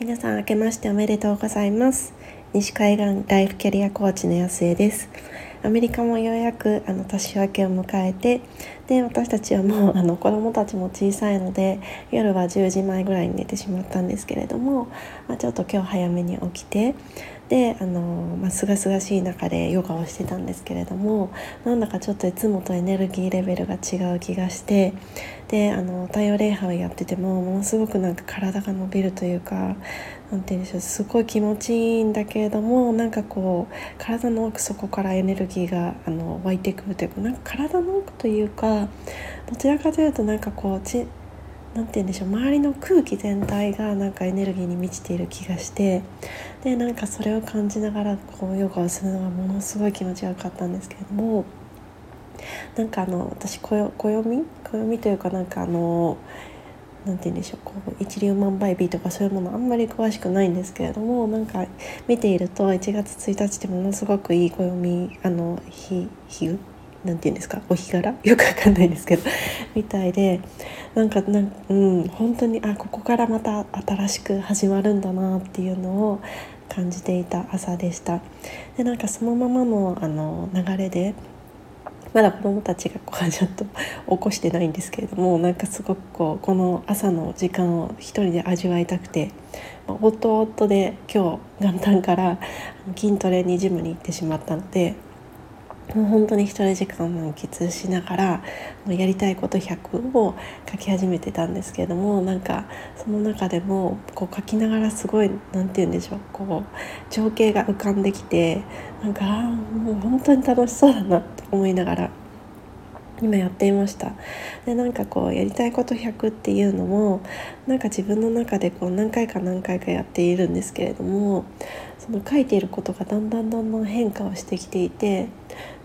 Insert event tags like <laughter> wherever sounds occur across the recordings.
皆さん明けましておめでとうございます。西海岸ライフキャリアコーチの安江です。アメリカもようやくあの年明けを迎えてで私たちはもうあの子どもたちも小さいので夜は10時前ぐらいに寝てしまったんですけれども、まあ、ちょっと今日早めに起きてであの、まあ、清々しい中でヨガをしてたんですけれどもなんだかちょっといつもとエネルギーレベルが違う気がしてであの太陽礼拝をやっててもものすごくなんか体が伸びるというか何て言うんでしょうすごい気持ちいいんだけれどもなんかこう体の奥底からエネルギーがあの湧いてくるというかなんか体の奥というかどちらかというとなんかこうち何て言うんでしょう周りの空気全体がなんかエネルギーに満ちている気がしてでなんかそれを感じながらこうヨガをするのがものすごい気持ちよかったんですけれどもなんかあの私暦暦というかなんかあのなんて言うんでしょうこう一粒万倍日とかそういうものあんまり詳しくないんですけれどもなんか見ていると1月1日ってものすごくいい暦あの日日なんて言うんですか？お日柄？<laughs> よくわかんないですけど。みたいでなんかなんうん本当にあここからまた新しく始まるんだなっていうのを感じていた朝でした。でなんかそのままのあの流れでまだ子どもたちがこうちょっと <laughs> 起こしてないんですけれどもなんかすごくこうこの朝の時間を一人で味わいたくて、まあ、夫夫で今日元旦から筋トレにジムに行ってしまったのでもう本当に一人時間満喫しながらやりたいこと100を書き始めてたんですけれどもなんかその中でもこう書きながらすごい何て言うんでしょうこう情景が浮かんできてなんかもう本当に楽しそうだなって思いながら今やっていました。でなんかこうやりたいこと100っていうのもなんか自分の中でこう何回か何回かやっているんですけれどもその書いていることがだんだんだんだん変化をしてきていて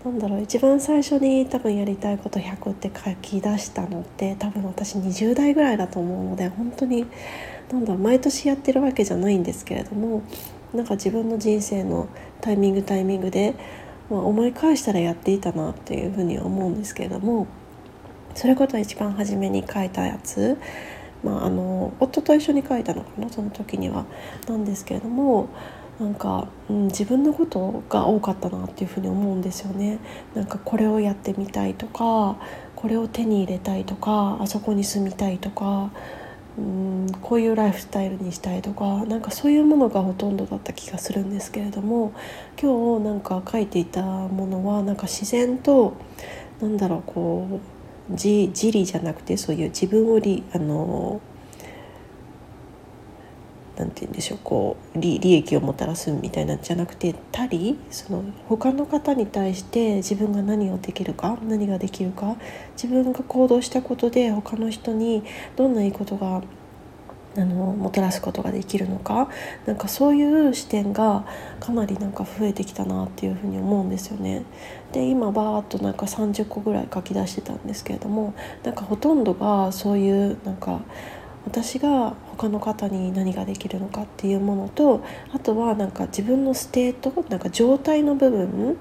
なんだろう一番最初に多分やりたいこと100って書き出したのって多分私20代ぐらいだと思うので本当になんだろう毎年やってるわけじゃないんですけれどもなんか自分の人生のタイミングタイミングでまあ、思い返したらやっていたなっていうふうに思うんですけれどもそれこそ一番初めに書いたやつ、まあ、あの夫と一緒に書いたのかなその時にはなんですけれどもなんか、うん、自分のことが多かったなっていうふうに思うんですよね。なんかこれをやってみたいとかこれを手に入れたいとかあそこに住みたいとかうんこういうライフスタイルにしたいとかなんかそういうものがほとんどだった気がするんですけれども今日なんか書いていたものはなんか自然となんだろうこう自自利じゃなくてそういう自分をりあのんて言うんでしょうこう利益をもたらすみたいなんじゃなくて他利その他の方に対して自分が何をできるか何ができるか自分が行動したことで他の人にどんないいことがあのもたらすことができるのかなんかそういう視点がかなりなんか増えてきたなっていうふうに思うんですよね。で今バーッとなんか30個ぐらい書き出してたんですけれどもなんかほとんどがそういうなんか私が他の方に何ができるのかっていうものとあとはなんか自分の state なんか状態の部分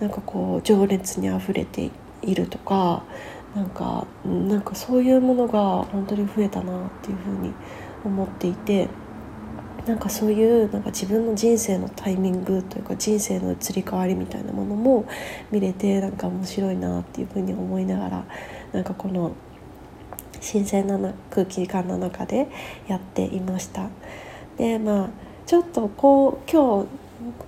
なんかこう情熱にあふれているとかなんかなんかそういうものが本当に増えたなっていうふうに思っていてなんかそういうなんか自分の人生のタイミングというか人生の移り変わりみたいなものも見れてなんか面白いなっていうふうに思いながらなんかこの新鮮な空気感の中でやっていました。でまあちょっとこう今日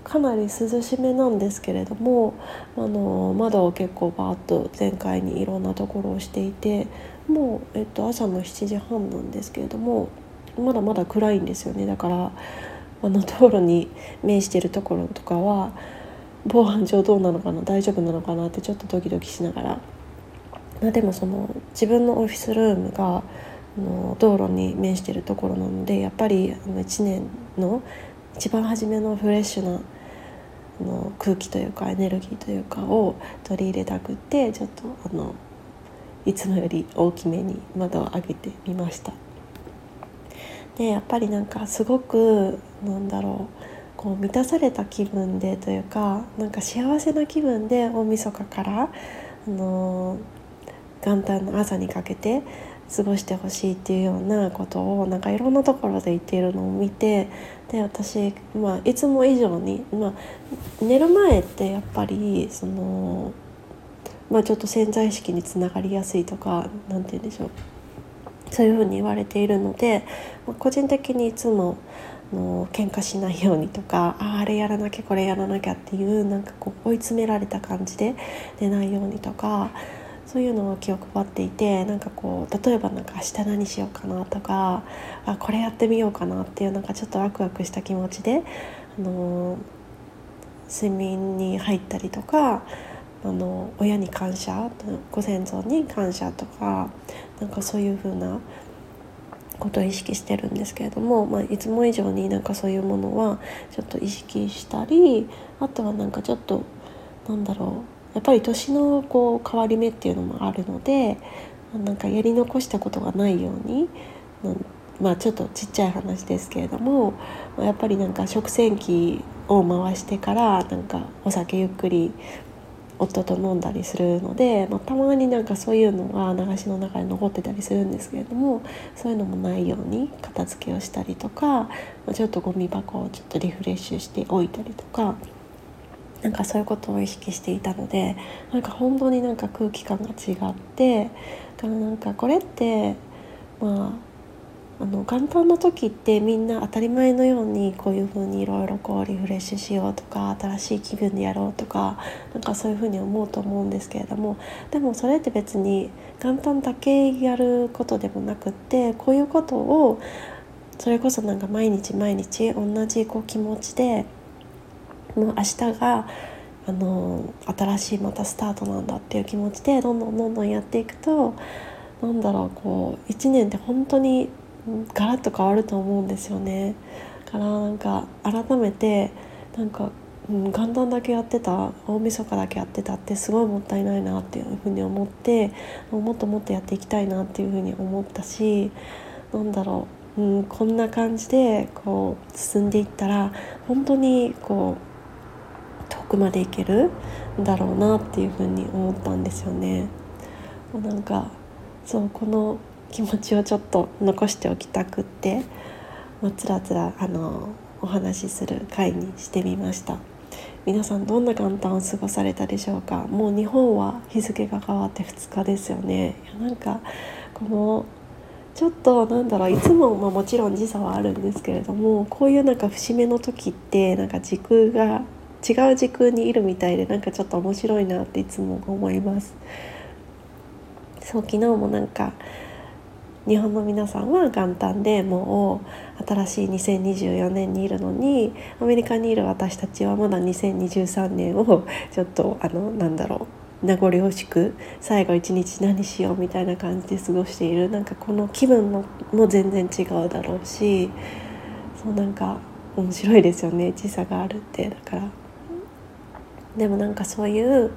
かなり涼しめなんですけれどもあの窓を結構バーッと全開にいろんなところをしていてもう、えっと、朝の7時半なんですけれどもまだまだ暗いんですよね。だからあの道路に面してるところとかは防犯上どうなのかな大丈夫なのかなってちょっとドキドキしながらまあ、でもその自分のオフィスルームがあの道路に面しているところなのでやっぱりあの1年の一番初めのフレッシュなあの空気というかエネルギーというかを取り入れたくてちょっとあのいつもより大きめに窓を上げてみました。でやっぱりなんかすごくなんだろうこう満たされた気分でというかなんか幸せな気分で大晦日からあの元旦の朝にかけて過ごしてほしいっていうようなことをなんかいろんなところで言っているのを見てで私、まあ、いつも以上に、まあ、寝る前ってやっぱりその、まあ、ちょっと潜在意識につながりやすいとか何て言うんでしょう。そういうふうに言われているので、まあ、個人的にいつもの喧嘩しないようにとかああれやらなきゃこれやらなきゃっていうなんかこう追い詰められた感じで出ないようにとかそういうのを気を配っていてなんかこう例えばなんか明日何しようかなとかあこれやってみようかなっていうなんかちょっとワクワクした気持ちで、あの睡眠に入ったりとかあの親に感謝ご先祖に感謝とかなんかそういう風なことを意識してるんですけれども、まあ、いつも以上になんかそういうものはちょっと意識したりあとはなんかちょっとなんだろうやっぱり年のこう変わり目っていうのもあるのでなんかやり残したことがないように、まあちょっとちっちゃい話ですけれどもやっぱりなんか食洗機を回してからなんかお酒ゆっくり夫と飲んだりするので、まあ、たまになんかそういうのが流しの中に残ってたりするんですけれどもそういうのもないように片付けをしたりとか、ちょっとゴミ箱をちょっとリフレッシュしておいたりとかなんかそういうことを意識していたのでなんか本当になんか空気感が違ってだからなんかこれってまああの元旦の時ってみんな当たり前のようにこういう風にいろいろこうリフレッシュしようとか新しい気分でやろうとかなんかそういう風に思うと思うんですけれどもでもそれって別に元旦だけやることでもなくってこういうことをそれこそなんか毎日毎日同じこう気持ちでもう明日があの新しいまたスタートなんだっていう気持ちでどんどんどんどんやっていくとなんだろうこう1年って本当にガラッと変わると思うんですよね。からなんか改めてなんか、うん、元旦だけやってた大晦日だけやってたってすごいもったいないなっていうふうに思ってもっともっとやっていきたいなっていうふうに思ったしなんだろう、うん、こんな感じでこう進んでいったら本当にこう遠くまで行ける？んだろうなっていうふうに思ったんですよね。なんかそうこの気持ちをちょっと残しておきたくって、まあ、つらつらあのお話しする回にしてみました。皆さんどんな元旦を過ごされたでしょうか？もう日本は日付が変わって2日ですよね。いやなんかこのちょっとなんだろういつも、まあ、もちろん時差はあるんですけれどもこういうなんか節目の時ってなんか時空が違う時空にいるみたいでなんかちょっと面白いなっていつも思います。そう昨日もなんか日本の皆さんは元旦でもう新しい2024年にいるのにアメリカにいる私たちはまだ2023年をちょっとあのなんだろう名残惜しく最後一日何しようみたいな感じで過ごしている。なんかこの気分のも全然違うだろうしそうなんか面白いですよね時差があるって。だからでもなんかそういう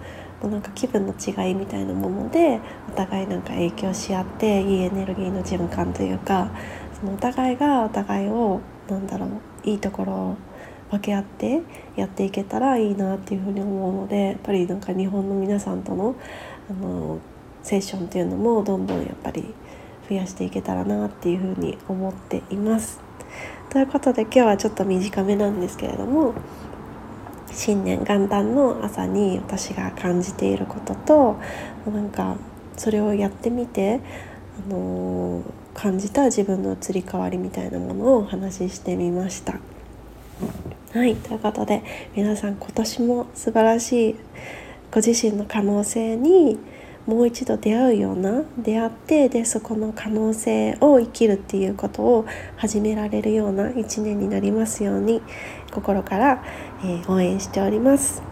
なんか気分の違いみたいなものでお互いなんか影響し合っていいエネルギーの循環というかそのお互いがお互いをなんだろういいところを分け合ってやっていけたらいいなっていうふうに思うのでやっぱりなんか日本の皆さんとのあのセッションっていうのもどんどんやっぱり増やしていけたらなっていうふうに思っています。ということで今日はちょっと短めなんですけれども新年元旦の朝に私が感じていることとなんかそれをやってみて、あのー、感じた自分の移り変わりみたいなものをお話ししてみました。はいということで皆さん今年も素晴らしいご自身の可能性にもう一度出会うような出会ってでそこの可能性を生きるっていうことを始められるような一年になりますように心から、えー、応援しております。